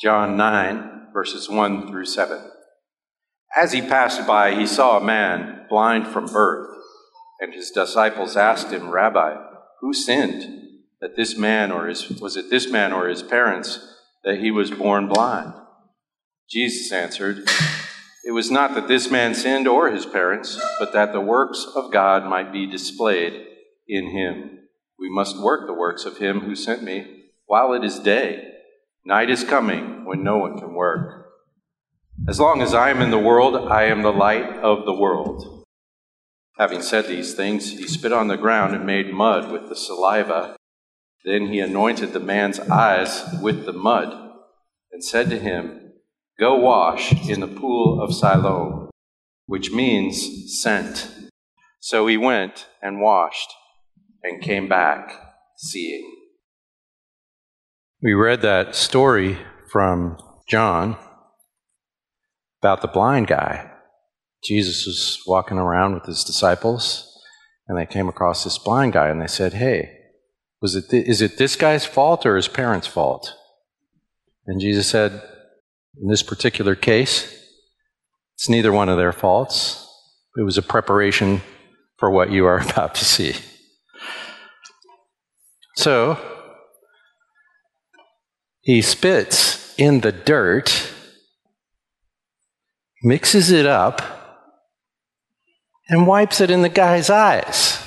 John 9, verses 1 through 7. As he passed by, he saw a man blind from birth, and his disciples asked him, Rabbi, who sinned? That this man or his was it this man or his parents that he was born blind? Jesus answered, It was not that this man sinned or his parents, but that the works of God might be displayed in him. We must work the works of him who sent me while it is day. Night is coming when no one can work. As long as I am in the world, I am the light of the world. Having said these things, he spit on the ground and made mud with the saliva. Then he anointed the man's eyes with the mud and said to him, Go wash in the pool of Siloam, which means sent. So he went and washed and came back seeing. We read that story from John about the blind guy. Jesus was walking around with his disciples, and they came across this blind guy, and they said, Hey, was it th- is it this guy's fault or his parents' fault? And Jesus said, In this particular case, it's neither one of their faults. It was a preparation for what you are about to see. So, he spits in the dirt, mixes it up, and wipes it in the guy's eyes.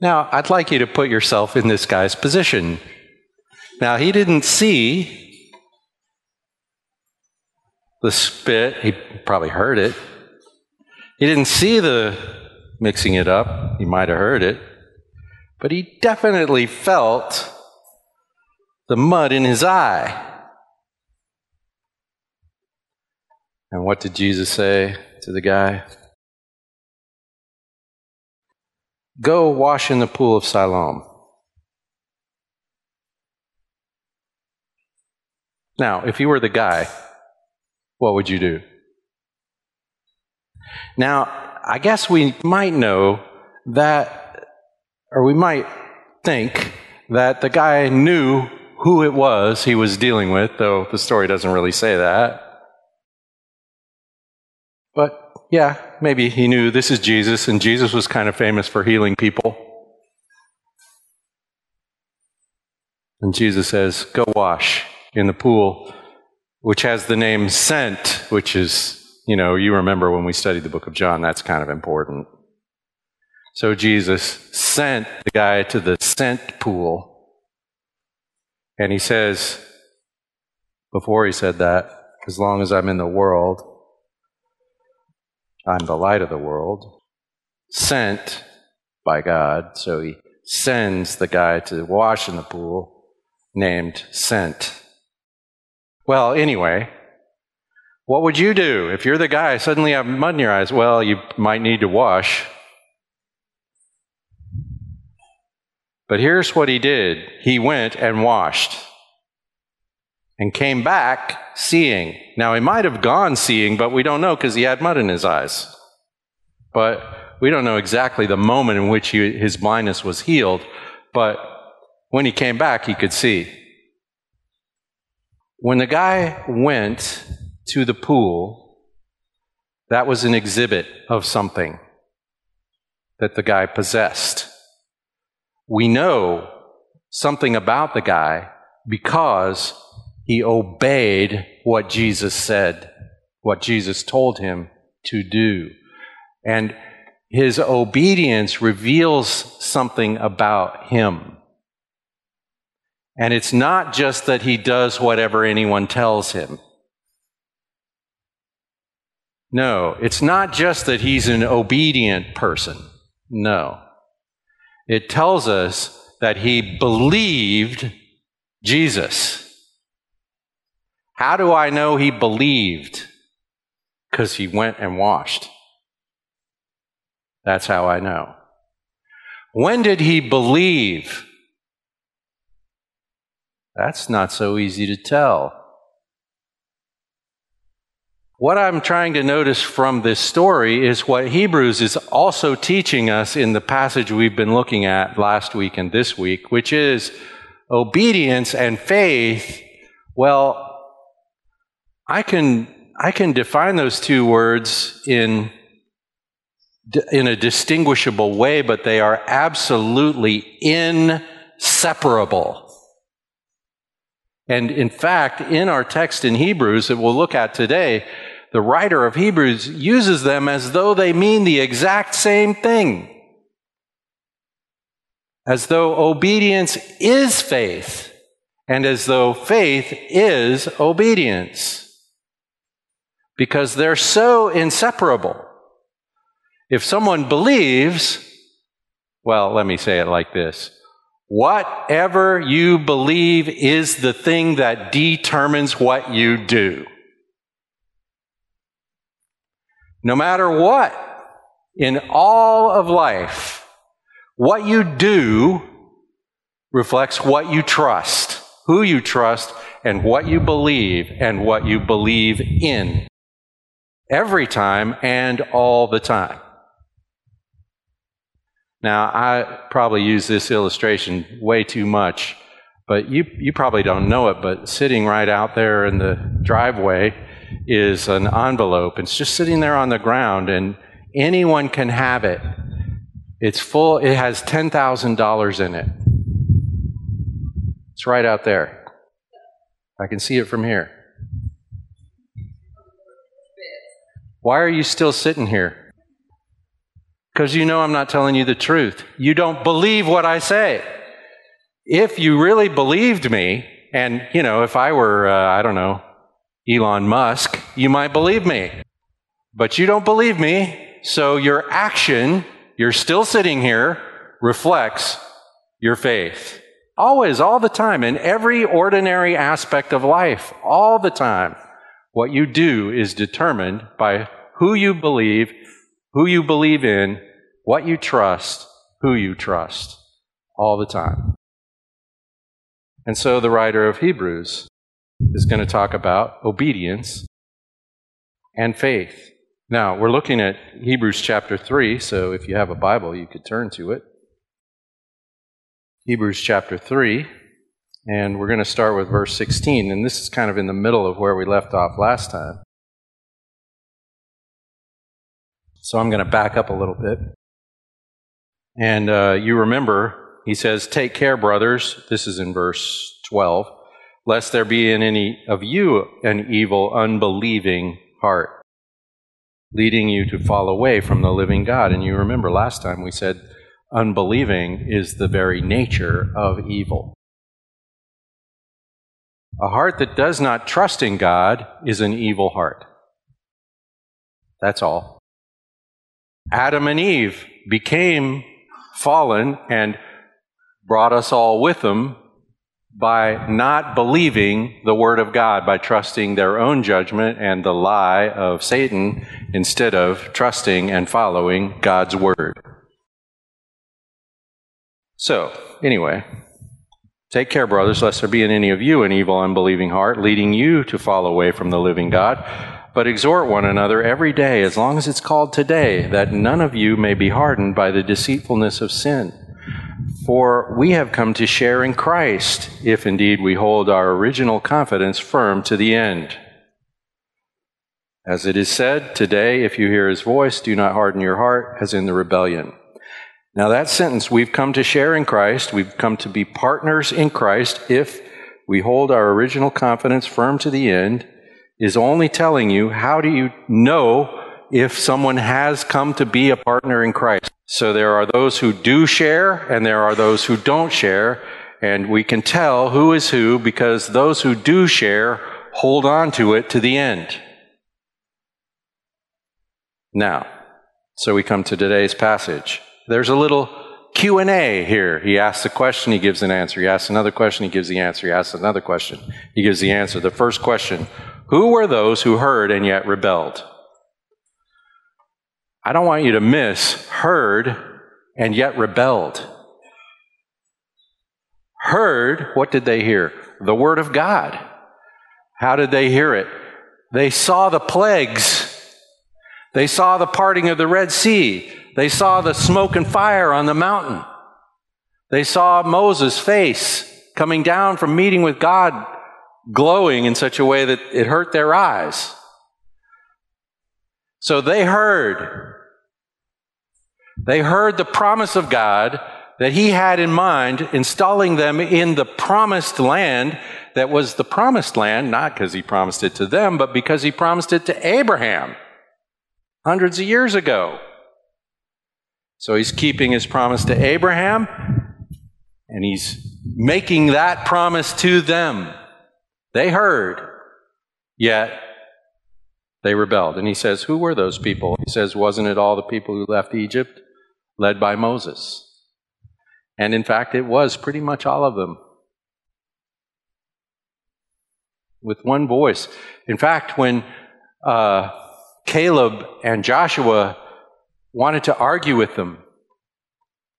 Now, I'd like you to put yourself in this guy's position. Now, he didn't see the spit, he probably heard it. He didn't see the mixing it up, he might have heard it, but he definitely felt the mud in his eye. And what did Jesus say to the guy? Go wash in the pool of Siloam. Now, if you were the guy, what would you do? Now, I guess we might know that, or we might think that the guy knew who it was he was dealing with, though the story doesn't really say that. But yeah, maybe he knew this is Jesus, and Jesus was kind of famous for healing people. And Jesus says, Go wash in the pool, which has the name Sent, which is, you know, you remember when we studied the book of John, that's kind of important. So Jesus sent the guy to the Sent pool. And he says, before he said that, as long as I'm in the world, I'm the light of the world, sent by God. So he sends the guy to wash in the pool named Sent. Well, anyway, what would you do if you're the guy, suddenly you have mud in your eyes? Well, you might need to wash. But here's what he did he went and washed and came back seeing. Now, he might have gone seeing, but we don't know because he had mud in his eyes. But we don't know exactly the moment in which he, his blindness was healed, but when he came back, he could see. When the guy went to the pool, that was an exhibit of something that the guy possessed. We know something about the guy because he obeyed what Jesus said, what Jesus told him to do. And his obedience reveals something about him. And it's not just that he does whatever anyone tells him. No, it's not just that he's an obedient person. No. It tells us that he believed Jesus. How do I know he believed? Because he went and washed. That's how I know. When did he believe? That's not so easy to tell. What I'm trying to notice from this story is what Hebrews is also teaching us in the passage we've been looking at last week and this week, which is obedience and faith Well, I can, I can define those two words in, in a distinguishable way, but they are absolutely inseparable. And in fact, in our text in Hebrews that we'll look at today, the writer of Hebrews uses them as though they mean the exact same thing. As though obedience is faith, and as though faith is obedience because they're so inseparable. If someone believes, well, let me say it like this whatever you believe is the thing that determines what you do. No matter what, in all of life, what you do reflects what you trust, who you trust, and what you believe, and what you believe in every time and all the time. Now, I probably use this illustration way too much, but you, you probably don't know it, but sitting right out there in the driveway is an envelope. It's just sitting there on the ground, and anyone can have it. It's full, it has $10,000 in it. It's right out there. I can see it from here. Why are you still sitting here? Because you know I'm not telling you the truth. You don't believe what I say. If you really believed me, and, you know, if I were, uh, I don't know, Elon Musk, you might believe me. But you don't believe me, so your action, you're still sitting here, reflects your faith. Always, all the time, in every ordinary aspect of life, all the time. What you do is determined by who you believe, who you believe in, what you trust, who you trust, all the time. And so the writer of Hebrews is going to talk about obedience and faith. Now, we're looking at Hebrews chapter 3, so if you have a Bible, you could turn to it. Hebrews chapter 3. And we're going to start with verse 16. And this is kind of in the middle of where we left off last time. So I'm going to back up a little bit. And uh, you remember, he says, Take care, brothers. This is in verse 12. Lest there be in any of you an evil, unbelieving heart, leading you to fall away from the living God. And you remember last time we said, unbelieving is the very nature of evil. A heart that does not trust in God is an evil heart. That's all. Adam and Eve became fallen and brought us all with them by not believing the Word of God, by trusting their own judgment and the lie of Satan instead of trusting and following God's Word. So, anyway, Take care, brothers, lest there be in any of you an evil, unbelieving heart, leading you to fall away from the living God. But exhort one another every day, as long as it's called today, that none of you may be hardened by the deceitfulness of sin. For we have come to share in Christ, if indeed we hold our original confidence firm to the end. As it is said, today, if you hear his voice, do not harden your heart as in the rebellion. Now, that sentence, we've come to share in Christ, we've come to be partners in Christ if we hold our original confidence firm to the end, is only telling you how do you know if someone has come to be a partner in Christ. So there are those who do share and there are those who don't share, and we can tell who is who because those who do share hold on to it to the end. Now, so we come to today's passage. There's a little Q&A here. He asks a question, he gives an answer. He asks another question, he gives the answer. He asks another question, he gives the answer. The first question, who were those who heard and yet rebelled? I don't want you to miss heard and yet rebelled. Heard, what did they hear? The Word of God. How did they hear it? They saw the plagues. They saw the parting of the Red Sea. They saw the smoke and fire on the mountain. They saw Moses' face coming down from meeting with God glowing in such a way that it hurt their eyes. So they heard. They heard the promise of God that He had in mind, installing them in the promised land that was the promised land, not because He promised it to them, but because He promised it to Abraham hundreds of years ago. So He's keeping His promise to Abraham, and He's making that promise to them. They heard, yet they rebelled. And he says, Who were those people? He says, Wasn't it all the people who left Egypt, led by Moses? And in fact, it was pretty much all of them. With one voice. In fact, when uh, Caleb and Joshua wanted to argue with them,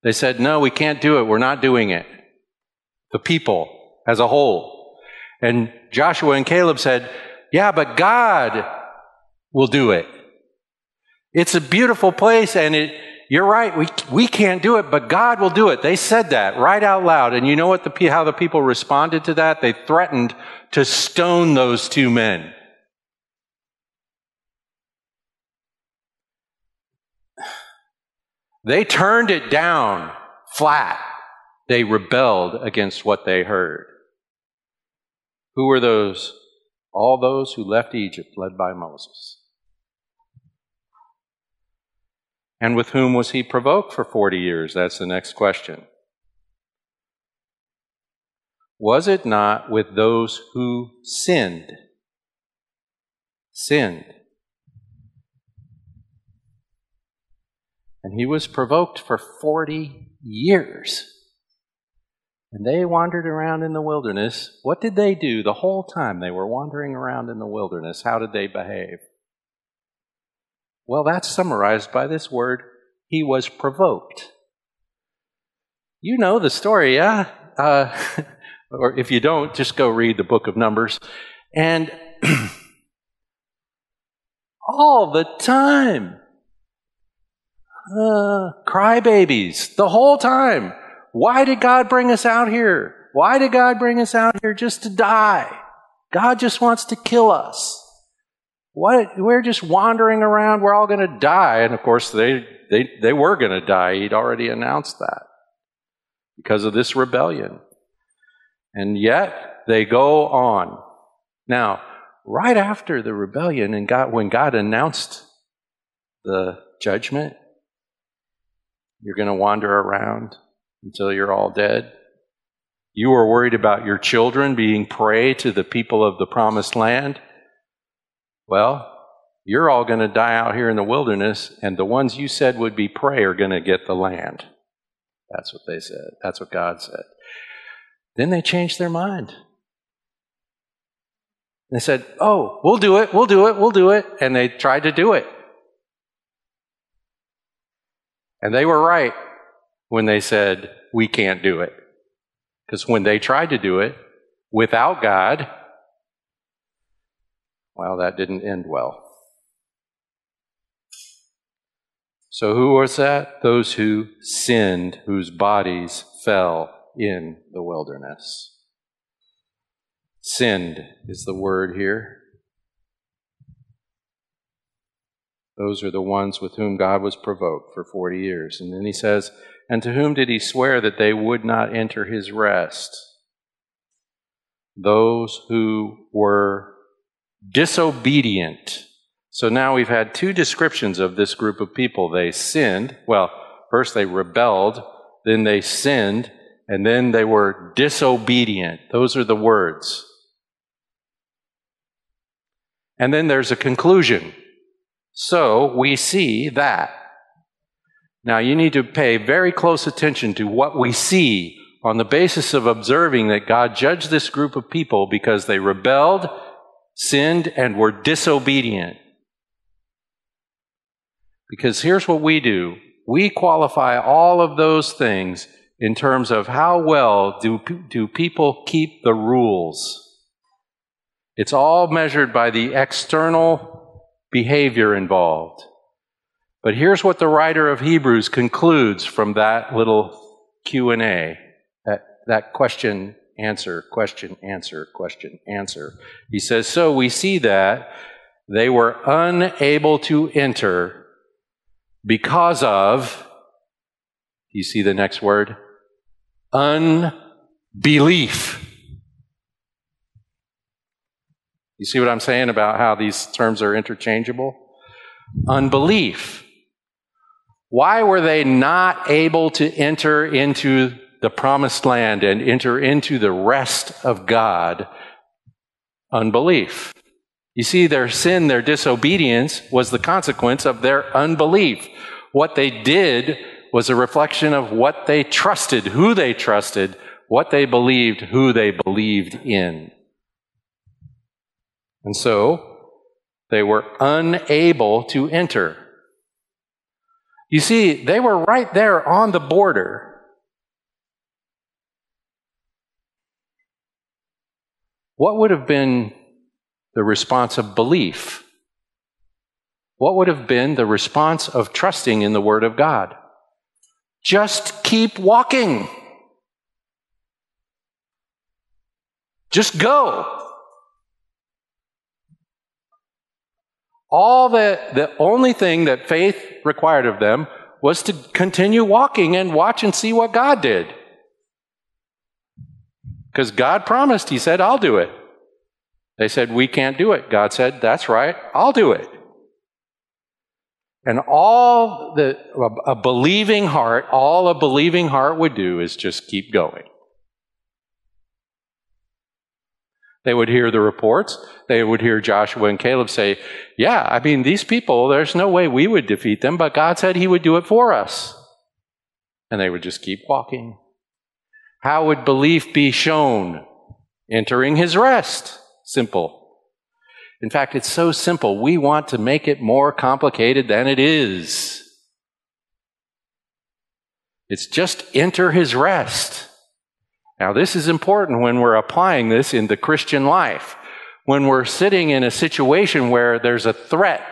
they said, No, we can't do it. We're not doing it. The people as a whole. And Joshua and Caleb said, Yeah, but God will do it. It's a beautiful place and it, you're right, we, we can't do it, but God will do it. They said that right out loud. And you know what the, how the people responded to that? They threatened to stone those two men. They turned it down flat. They rebelled against what they heard. Who were those? All those who left Egypt, led by Moses. And with whom was he provoked for 40 years? That's the next question. Was it not with those who sinned? Sinned. And he was provoked for 40 years. And they wandered around in the wilderness. What did they do the whole time they were wandering around in the wilderness? How did they behave? Well, that's summarized by this word he was provoked. You know the story, yeah? Uh, or if you don't, just go read the book of Numbers. And all the time, uh, crybabies, the whole time. Why did God bring us out here? Why did God bring us out here just to die? God just wants to kill us. What? We're just wandering around. We're all going to die. And of course, they, they, they were going to die. He'd already announced that because of this rebellion. And yet, they go on. Now, right after the rebellion and God, when God announced the judgment, you're going to wander around until you're all dead. You were worried about your children being prey to the people of the promised land. Well, you're all going to die out here in the wilderness, and the ones you said would be prey are going to get the land. That's what they said. That's what God said. Then they changed their mind. They said, Oh, we'll do it, we'll do it, we'll do it. And they tried to do it. And they were right when they said, we can't do it. Because when they tried to do it without God, well, that didn't end well. So, who was that? Those who sinned, whose bodies fell in the wilderness. Sinned is the word here. Those are the ones with whom God was provoked for 40 years. And then he says, And to whom did he swear that they would not enter his rest? Those who were disobedient. So now we've had two descriptions of this group of people. They sinned. Well, first they rebelled, then they sinned, and then they were disobedient. Those are the words. And then there's a conclusion. So we see that. Now you need to pay very close attention to what we see on the basis of observing that God judged this group of people because they rebelled, sinned, and were disobedient. Because here's what we do we qualify all of those things in terms of how well do, do people keep the rules. It's all measured by the external behavior involved. But here's what the writer of Hebrews concludes from that little Q&A, that, that question answer, question, answer, question, answer. He says, So we see that they were unable to enter because of, you see the next word? Unbelief. You see what I'm saying about how these terms are interchangeable? Unbelief. Why were they not able to enter into the promised land and enter into the rest of God? Unbelief. You see, their sin, their disobedience was the consequence of their unbelief. What they did was a reflection of what they trusted, who they trusted, what they believed, who they believed in. And so they were unable to enter. You see, they were right there on the border. What would have been the response of belief? What would have been the response of trusting in the Word of God? Just keep walking. Just go. All the, the only thing that faith required of them was to continue walking and watch and see what God did. Because God promised, He said, I'll do it. They said, We can't do it. God said, That's right, I'll do it. And all the, a believing heart, all a believing heart would do is just keep going. They would hear the reports. They would hear Joshua and Caleb say, Yeah, I mean, these people, there's no way we would defeat them, but God said He would do it for us. And they would just keep walking. How would belief be shown? Entering His rest. Simple. In fact, it's so simple, we want to make it more complicated than it is. It's just enter His rest. Now, this is important when we're applying this in the Christian life. When we're sitting in a situation where there's a threat,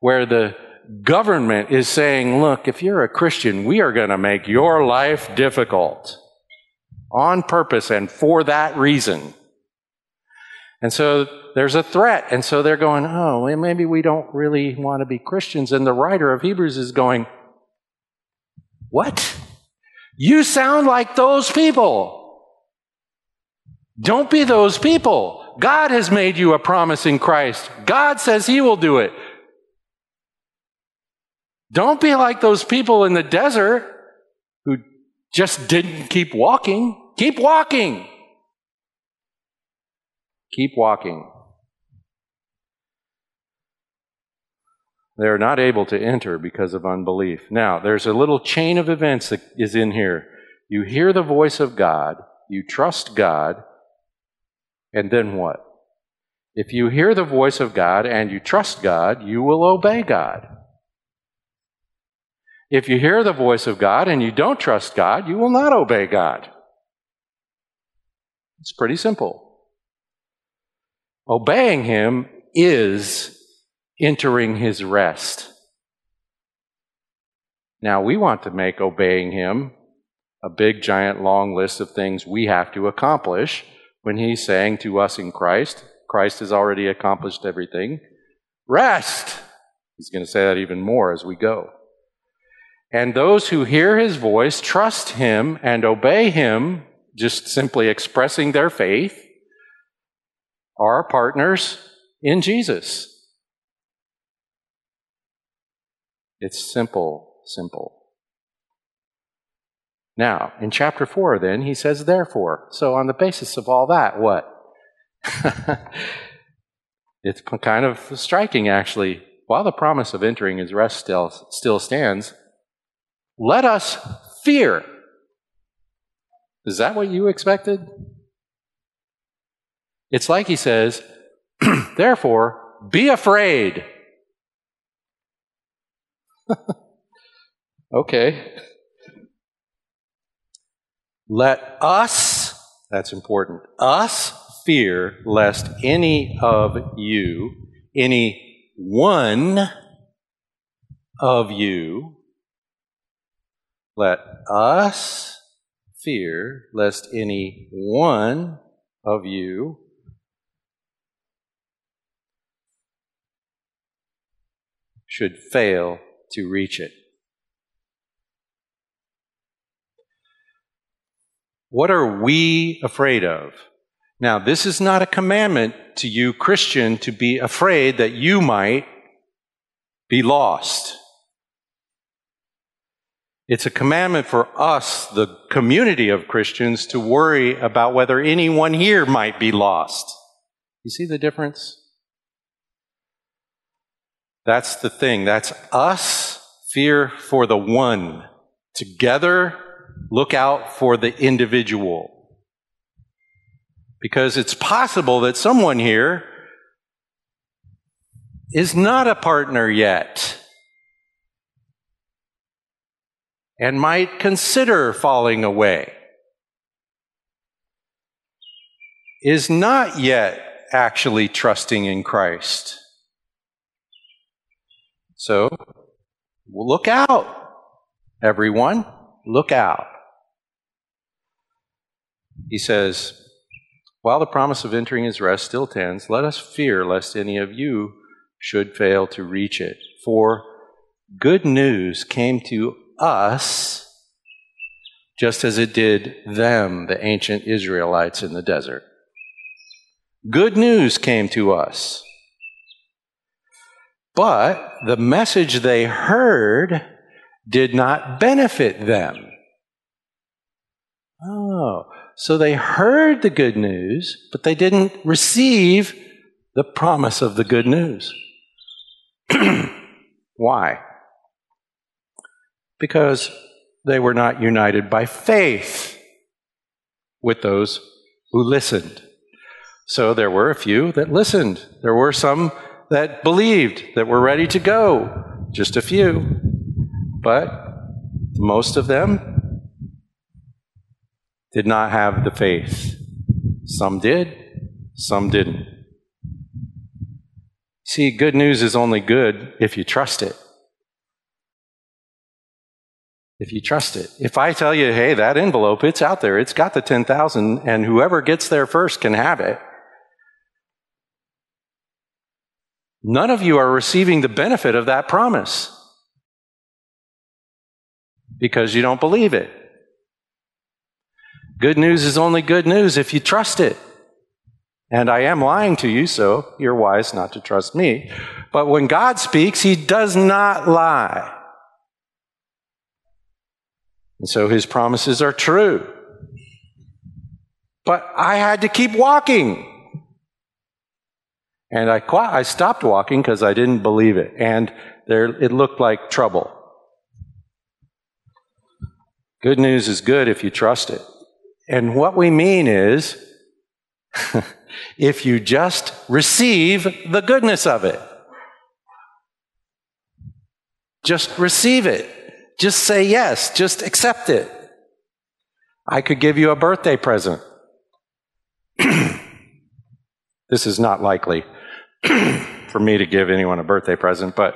where the government is saying, look, if you're a Christian, we are going to make your life difficult on purpose and for that reason. And so there's a threat. And so they're going, oh, well, maybe we don't really want to be Christians. And the writer of Hebrews is going, what? You sound like those people. Don't be those people. God has made you a promise in Christ. God says He will do it. Don't be like those people in the desert just didn't keep walking. Keep walking. Keep walking. They are not able to enter because of unbelief. Now, there's a little chain of events that is in here. You hear the voice of God, you trust God, and then what? If you hear the voice of God and you trust God, you will obey God. If you hear the voice of God and you don't trust God, you will not obey God. It's pretty simple. Obeying Him is entering His rest. Now, we want to make obeying Him a big, giant, long list of things we have to accomplish when he's saying to us in Christ, Christ has already accomplished everything, rest. He's going to say that even more as we go. And those who hear his voice, trust him, and obey him, just simply expressing their faith, are partners in Jesus. It's simple, simple. Now, in chapter 4, then, he says, therefore. So, on the basis of all that, what? it's kind of striking, actually. While the promise of entering his rest still, still stands, let us fear. Is that what you expected? It's like he says, therefore, be afraid. okay. Let us, that's important, us fear lest any of you, any one of you, let us fear lest any one of you should fail to reach it. What are we afraid of? Now, this is not a commandment to you, Christian, to be afraid that you might be lost. It's a commandment for us, the community of Christians, to worry about whether anyone here might be lost. You see the difference? That's the thing. That's us, fear for the one. Together, look out for the individual. Because it's possible that someone here is not a partner yet and might consider falling away, is not yet actually trusting in Christ. So, look out, everyone. Look out. He says, While the promise of entering his rest still tends, let us fear lest any of you should fail to reach it. For good news came to us just as it did them, the ancient Israelites in the desert. Good news came to us. But the message they heard did not benefit them. Oh, so they heard the good news, but they didn't receive the promise of the good news. Why? Because they were not united by faith with those who listened. So there were a few that listened. There were some that believed, that were ready to go. Just a few. But most of them did not have the faith. Some did, some didn't. See, good news is only good if you trust it. If you trust it. If I tell you, hey, that envelope, it's out there, it's got the 10,000, and whoever gets there first can have it. None of you are receiving the benefit of that promise because you don't believe it. Good news is only good news if you trust it. And I am lying to you, so you're wise not to trust me. But when God speaks, He does not lie. And so His promises are true. But I had to keep walking. And I, I stopped walking because I didn't believe it. And there, it looked like trouble. Good news is good if you trust it. And what we mean is, if you just receive the goodness of it. Just receive it. Just say yes. Just accept it. I could give you a birthday present. this is not likely for me to give anyone a birthday present, but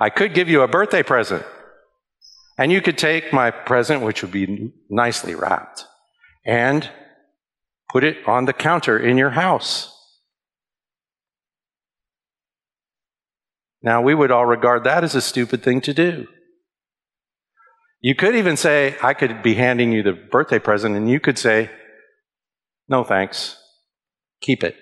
I could give you a birthday present. And you could take my present, which would be nicely wrapped, and put it on the counter in your house. Now, we would all regard that as a stupid thing to do. You could even say, I could be handing you the birthday present, and you could say, No thanks, keep it.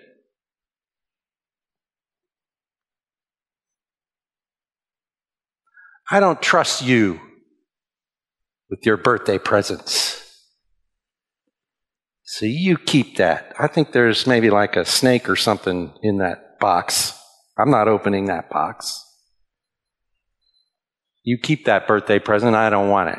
I don't trust you with your birthday presents. So you keep that. I think there's maybe like a snake or something in that box. I'm not opening that box. You keep that birthday present. I don't want it.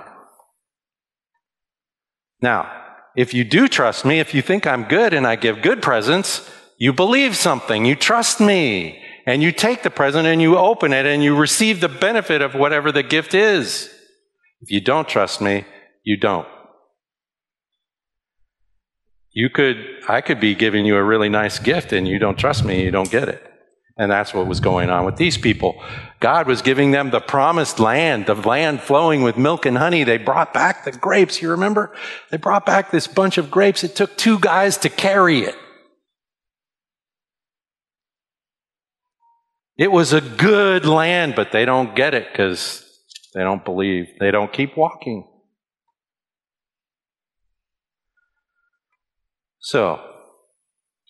Now, if you do trust me, if you think I'm good and I give good presents, you believe something. You trust me. And you take the present and you open it and you receive the benefit of whatever the gift is. If you don't trust me, you don't. You could, I could be giving you a really nice gift and you don't trust me, you don't get it. And that's what was going on with these people. God was giving them the promised land, the land flowing with milk and honey. They brought back the grapes. You remember? They brought back this bunch of grapes. It took two guys to carry it. It was a good land, but they don't get it because they don't believe. They don't keep walking. So,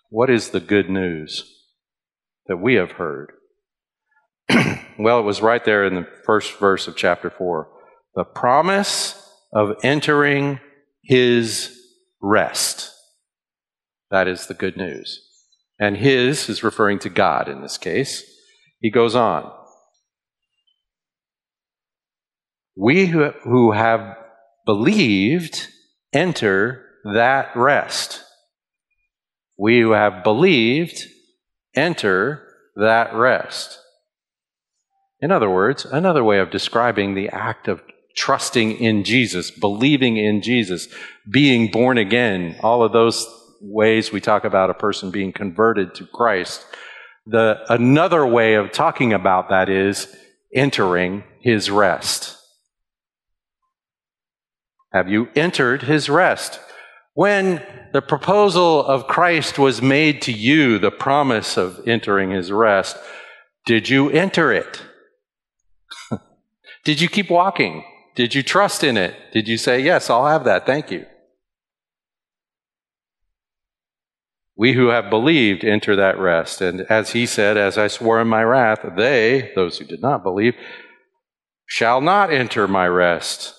what is the good news? That we have heard? well, it was right there in the first verse of chapter 4. The promise of entering his rest. That is the good news. And his is referring to God in this case. He goes on. We who, have believed enter that rest. We who have believed enter that rest. In other words, another way of describing the act of trusting in Jesus, believing in Jesus, being born again, all of those ways we talk about a person being converted to Christ. The, another way of talking about that is entering his rest. Have you entered his rest? When the proposal of Christ was made to you, the promise of entering his rest, did you enter it? did you keep walking? Did you trust in it? Did you say, Yes, I'll have that, thank you? We who have believed enter that rest. And as he said, As I swore in my wrath, they, those who did not believe, shall not enter my rest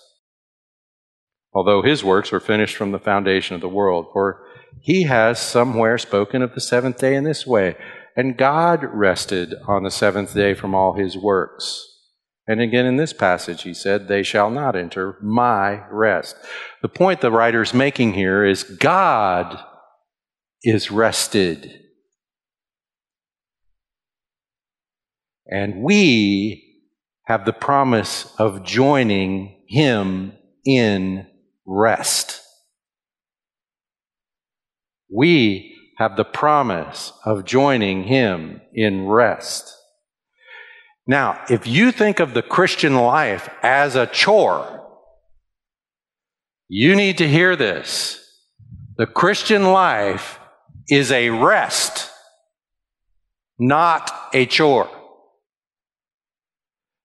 although his works were finished from the foundation of the world. For he has somewhere spoken of the seventh day in this way. And God rested on the seventh day from all his works. And again in this passage, he said, They shall not enter my rest. The point the writer's making here is God is rested. And we have the promise of joining him in rest. We have the promise of joining Him in rest. Now, if you think of the Christian life as a chore, you need to hear this. The Christian life is a rest, not a chore.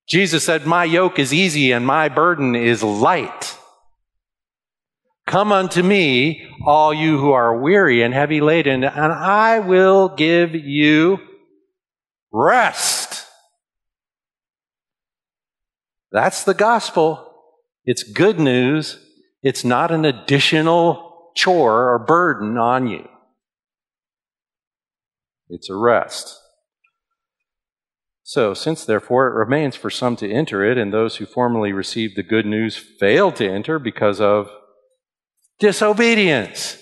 Jesus said, My yoke is easy and my burden is light. Come unto me, all you who are weary and heavy laden, and I will give you rest. That's the gospel. It's good news. It's not an additional chore or burden on you. It's a rest. So, since therefore it remains for some to enter it, and those who formerly received the good news failed to enter because of Disobedience.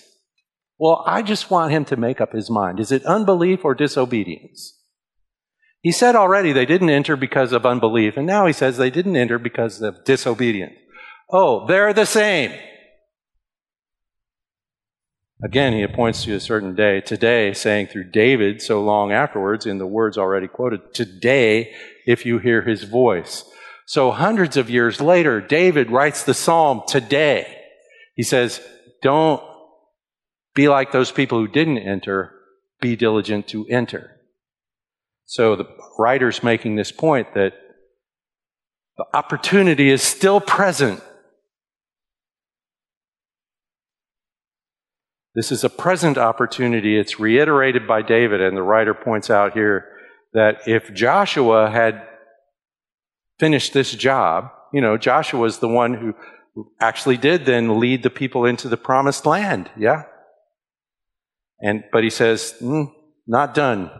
Well, I just want him to make up his mind. Is it unbelief or disobedience? He said already they didn't enter because of unbelief, and now he says they didn't enter because of disobedience. Oh, they're the same. Again, he appoints to a certain day, today, saying through David so long afterwards, in the words already quoted, today, if you hear his voice. So hundreds of years later, David writes the psalm today. He says, don't be like those people who didn't enter, be diligent to enter. So the writer's making this point that the opportunity is still present. This is a present opportunity. It's reiterated by David, and the writer points out here that if Joshua had finished this job, you know, Joshua was the one who actually did then lead the people into the promised land. Yeah. And, but he says, mm, not done.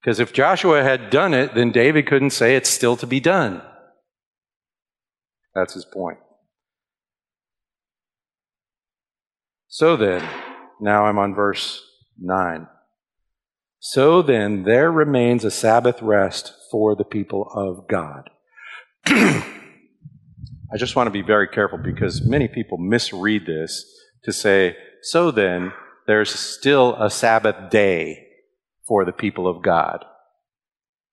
Because if Joshua had done it, then David couldn't say it's still to be done. That's his point. So then, now I'm on verse 9. So then, there remains a Sabbath rest for the people of God. I just want to be very careful because many people misread this to say, so then, there's still a Sabbath day for the people of God.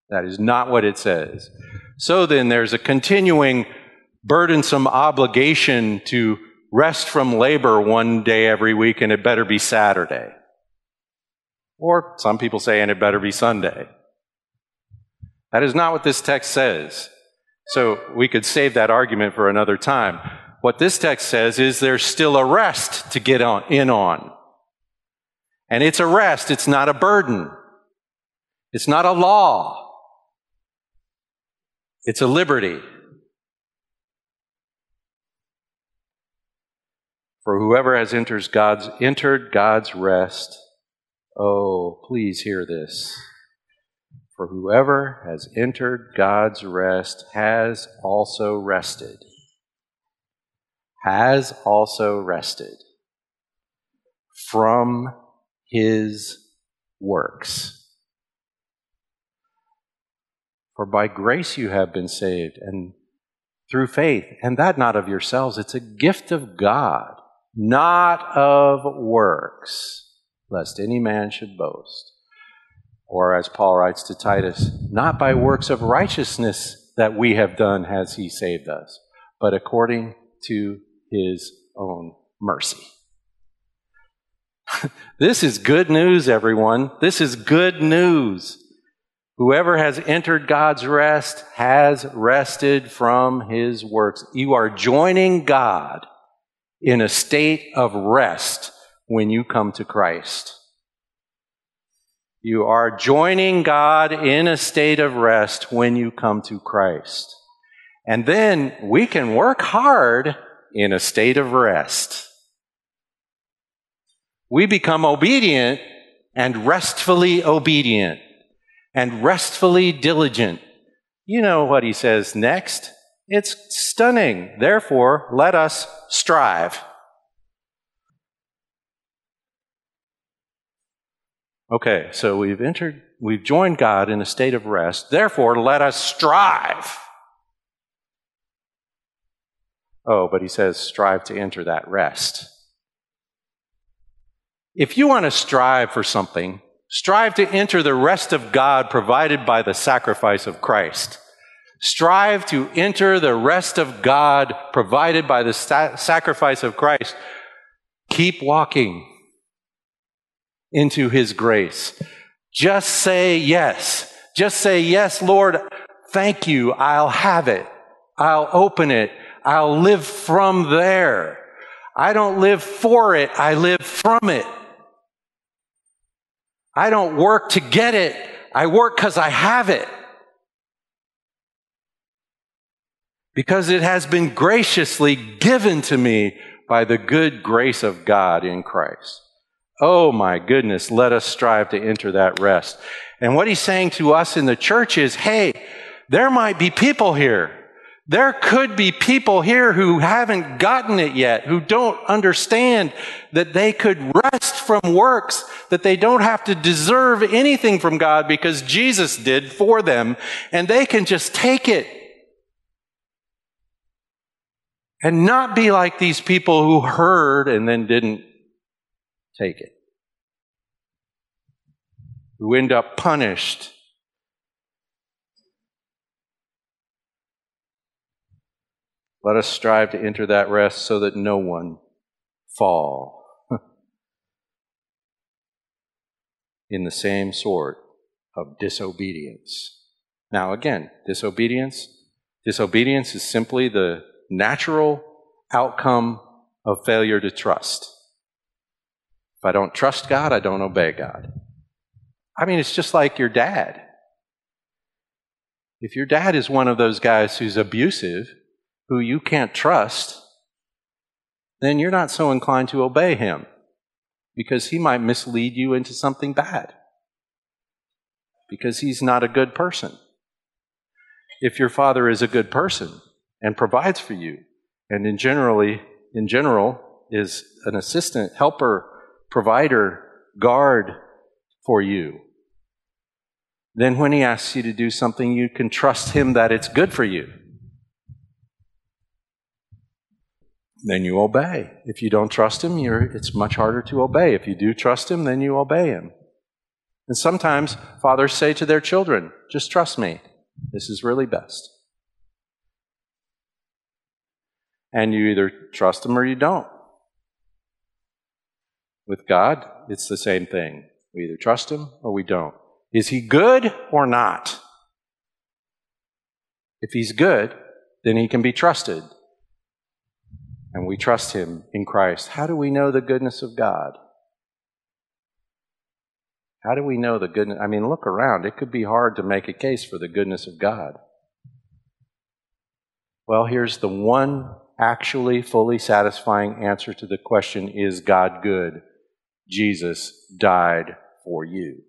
That is not what it says. So then, there's a continuing burdensome obligation to rest from labor one day every week, and it better be Saturday. Or some people say, and it better be Sunday. That is not what this text says. So we could save that argument for another time. What this text says is there's still a rest to get on, in on. And it's a rest, it's not a burden. It's not a law. It's a liberty. For whoever has enters God's, entered God's rest, oh, please hear this. For whoever has entered God's rest has also rested. Has also rested from his works. For by grace you have been saved, and through faith, and that not of yourselves. It's a gift of God, not of works, lest any man should boast. Or as Paul writes to Titus, not by works of righteousness that we have done has he saved us, but according to his own mercy. this is good news, everyone. This is good news. Whoever has entered God's rest has rested from his works. You are joining God in a state of rest when you come to Christ. You are joining God in a state of rest when you come to Christ. And then we can work hard in a state of rest. We become obedient and restfully obedient and restfully diligent. You know what he says next. It's stunning. Therefore, let us strive. Okay, so we've entered, we've joined God in a state of rest. Therefore, let us strive. Oh, but he says, strive to enter that rest. If you want to strive for something, Strive to enter the rest of God provided by the sacrifice of Christ. Strive to enter the rest of God provided by the sacrifice of Christ. Keep walking into His grace. Just say yes. Just say, Yes, Lord, thank you. I'll have it. I'll open it. I'll live from there. I don't live for it. I live from it. I don't work to get it. I work because I have it. Because it has been graciously given to me by the good grace of God in Christ. Oh my goodness, let us strive to enter that rest. And what he's saying to us in the church is, hey, there might be people here there could be people here who haven't gotten it yet, who don't understand that they could rest from works, that they don't have to deserve anything from God because Jesus did for them, and they can just take it. And not be like these people who heard and then didn't take it, who end up punished Let us strive to enter that rest so that no one fall in the same sort of disobedience. Now, again, disobedience. Disobedience is simply the natural outcome of failure to trust. If I don't trust God, I don't obey God. I mean, it's just like your dad. If your dad is one of those guys who's abusive, who you can't trust, then you're not so inclined to obey him because he might mislead you into something bad because he's not a good person. If your father is a good person and provides for you and in generally in general is an assistant, helper, provider, guard for you, then when he asks you to do something, you can trust him that it's good for you. then you obey. If you don't trust him, it's much harder to obey. If you do trust him, then you obey him. And sometimes fathers say to their children, just trust me. This is really best. And you either trust them or you don't. With God, it's the same thing. We either trust him or we don't. Is he good or not? If he's good, then he can be trusted. And we trust him in Christ. How do we know the goodness of God? How do we know the goodness? I mean, look around. It could be hard to make a case for the goodness of God. Well, here's the one actually fully satisfying answer to the question is God good? Jesus died for you.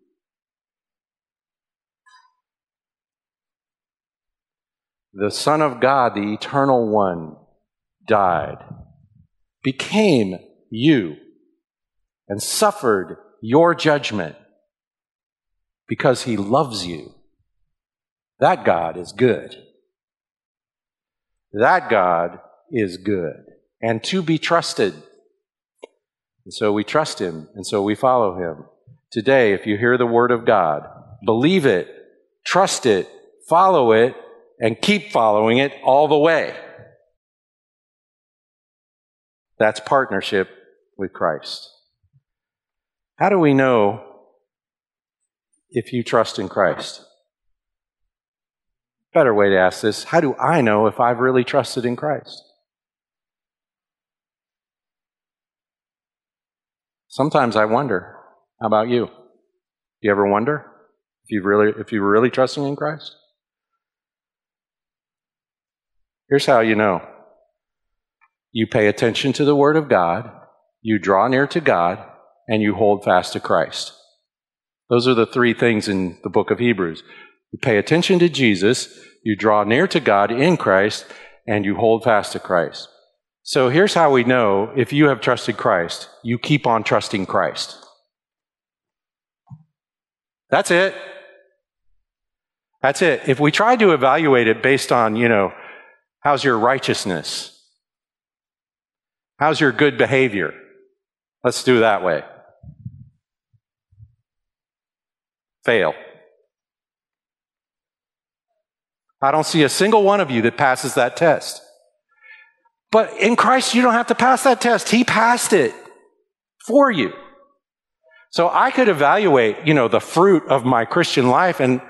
The Son of God, the Eternal One, died, became you, and suffered your judgment because he loves you. That God is good. That God is good and to be trusted. And so we trust him and so we follow him. Today, if you hear the word of God, believe it, trust it, follow it, and keep following it all the way. That's partnership with Christ. How do we know if you trust in Christ? Better way to ask this how do I know if I've really trusted in Christ? Sometimes I wonder. How about you? Do you ever wonder if you really if you're really trusting in Christ? Here's how you know. You pay attention to the Word of God, you draw near to God, and you hold fast to Christ. Those are the three things in the book of Hebrews. You pay attention to Jesus, you draw near to God in Christ, and you hold fast to Christ. So here's how we know if you have trusted Christ, you keep on trusting Christ. That's it. That's it. If we try to evaluate it based on, you know, how's your righteousness? How's your good behavior? Let's do that way. fail. I don't see a single one of you that passes that test. But in Christ, you don't have to pass that test. He passed it for you. So I could evaluate, you know, the fruit of my Christian life and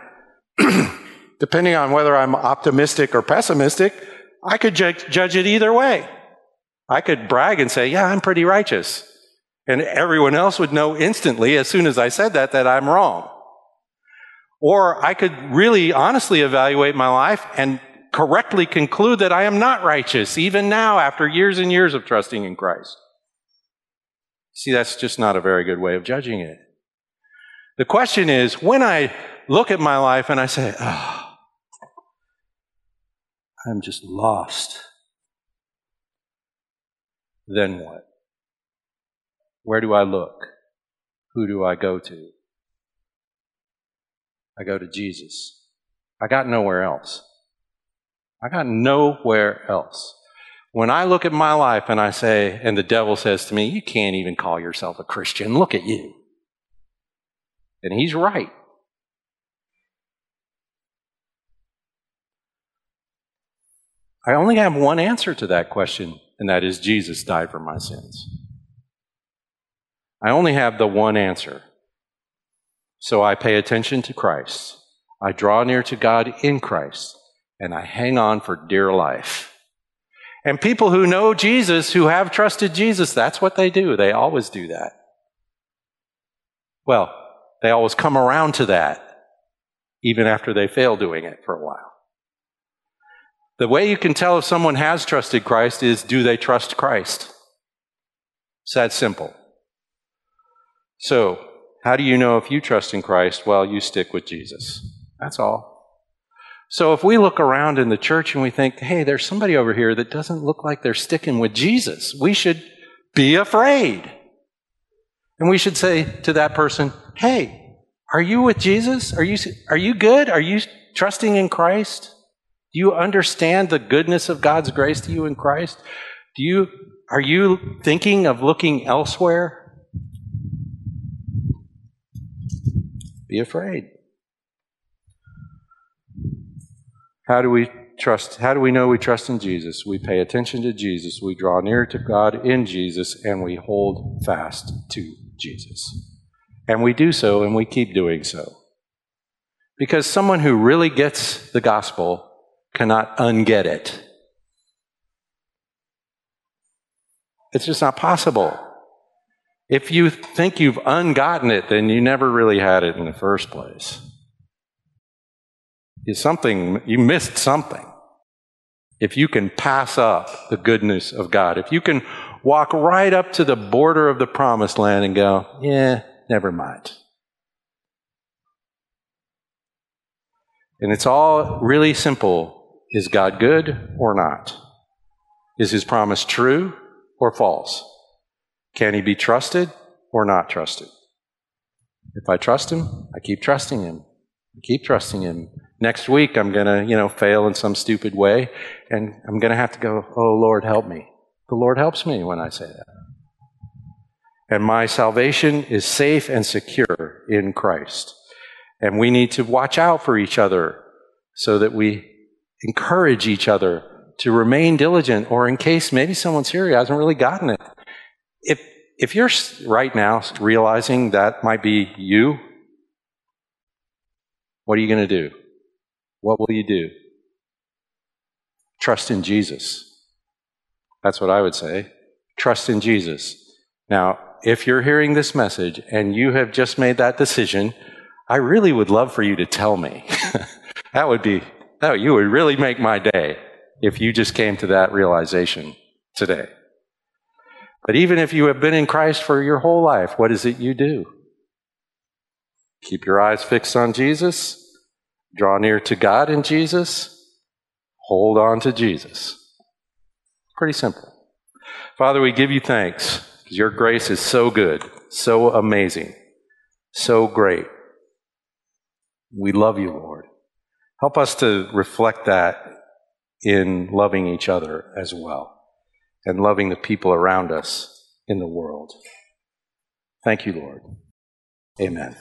depending on whether I'm optimistic or pessimistic, I could ju- judge it either way. I could brag and say, yeah, I'm pretty righteous. And everyone else would know instantly, as soon as I said that, that I'm wrong. Or I could really honestly evaluate my life and correctly conclude that I am not righteous, even now, after years and years of trusting in Christ. See, that's just not a very good way of judging it. The question is when I look at my life and I say, oh, I'm just lost, then what? Where do I look? Who do I go to? I go to Jesus. I got nowhere else. I got nowhere else. When I look at my life and I say, and the devil says to me, You can't even call yourself a Christian. Look at you. And he's right. I only have one answer to that question, and that is Jesus died for my sins. I only have the one answer. So I pay attention to Christ. I draw near to God in Christ, and I hang on for dear life. And people who know Jesus, who have trusted Jesus, that's what they do. They always do that. Well, they always come around to that, even after they fail doing it for a while. The way you can tell if someone has trusted Christ is do they trust Christ? It's that simple. So, how do you know if you trust in Christ? Well, you stick with Jesus. That's all. So if we look around in the church and we think, hey, there's somebody over here that doesn't look like they're sticking with Jesus, we should be afraid. And we should say to that person, hey, are you with Jesus? Are you, are you good? Are you trusting in Christ? Do you understand the goodness of God's grace to you in Christ? Do you, are you thinking of looking elsewhere? be afraid. How do we trust? How do we know we trust in Jesus? We pay attention to Jesus, we draw near to God in Jesus, and we hold fast to Jesus. And we do so, and we keep doing so. Because someone who really gets the gospel cannot unget it. It's just not possible. If you think you've ungotten it, then you never really had it in the first place. You something you missed something. If you can pass up the goodness of God, if you can walk right up to the border of the promised land and go, yeah, never mind. And it's all really simple. Is God good or not? Is his promise true or false? Can he be trusted or not trusted? If I trust him, I keep trusting him. I keep trusting him. Next week, I'm going to, you know, fail in some stupid way, and I'm going to have to go, oh, Lord, help me. The Lord helps me when I say that. And my salvation is safe and secure in Christ. And we need to watch out for each other so that we encourage each other to remain diligent, or in case maybe someone's here who hasn't really gotten it. If, if you're right now realizing that might be you, what are you going to do? What will you do? Trust in Jesus. That's what I would say. Trust in Jesus. Now, if you're hearing this message and you have just made that decision, I really would love for you to tell me. that would be, that you would really make my day if you just came to that realization today. But even if you have been in Christ for your whole life, what is it you do? Keep your eyes fixed on Jesus, draw near to God in Jesus, hold on to Jesus. Pretty simple. Father, we give you thanks because your grace is so good, so amazing, so great. We love you, Lord. Help us to reflect that in loving each other as well and loving the people around us in the world. Thank you, Lord. Amen.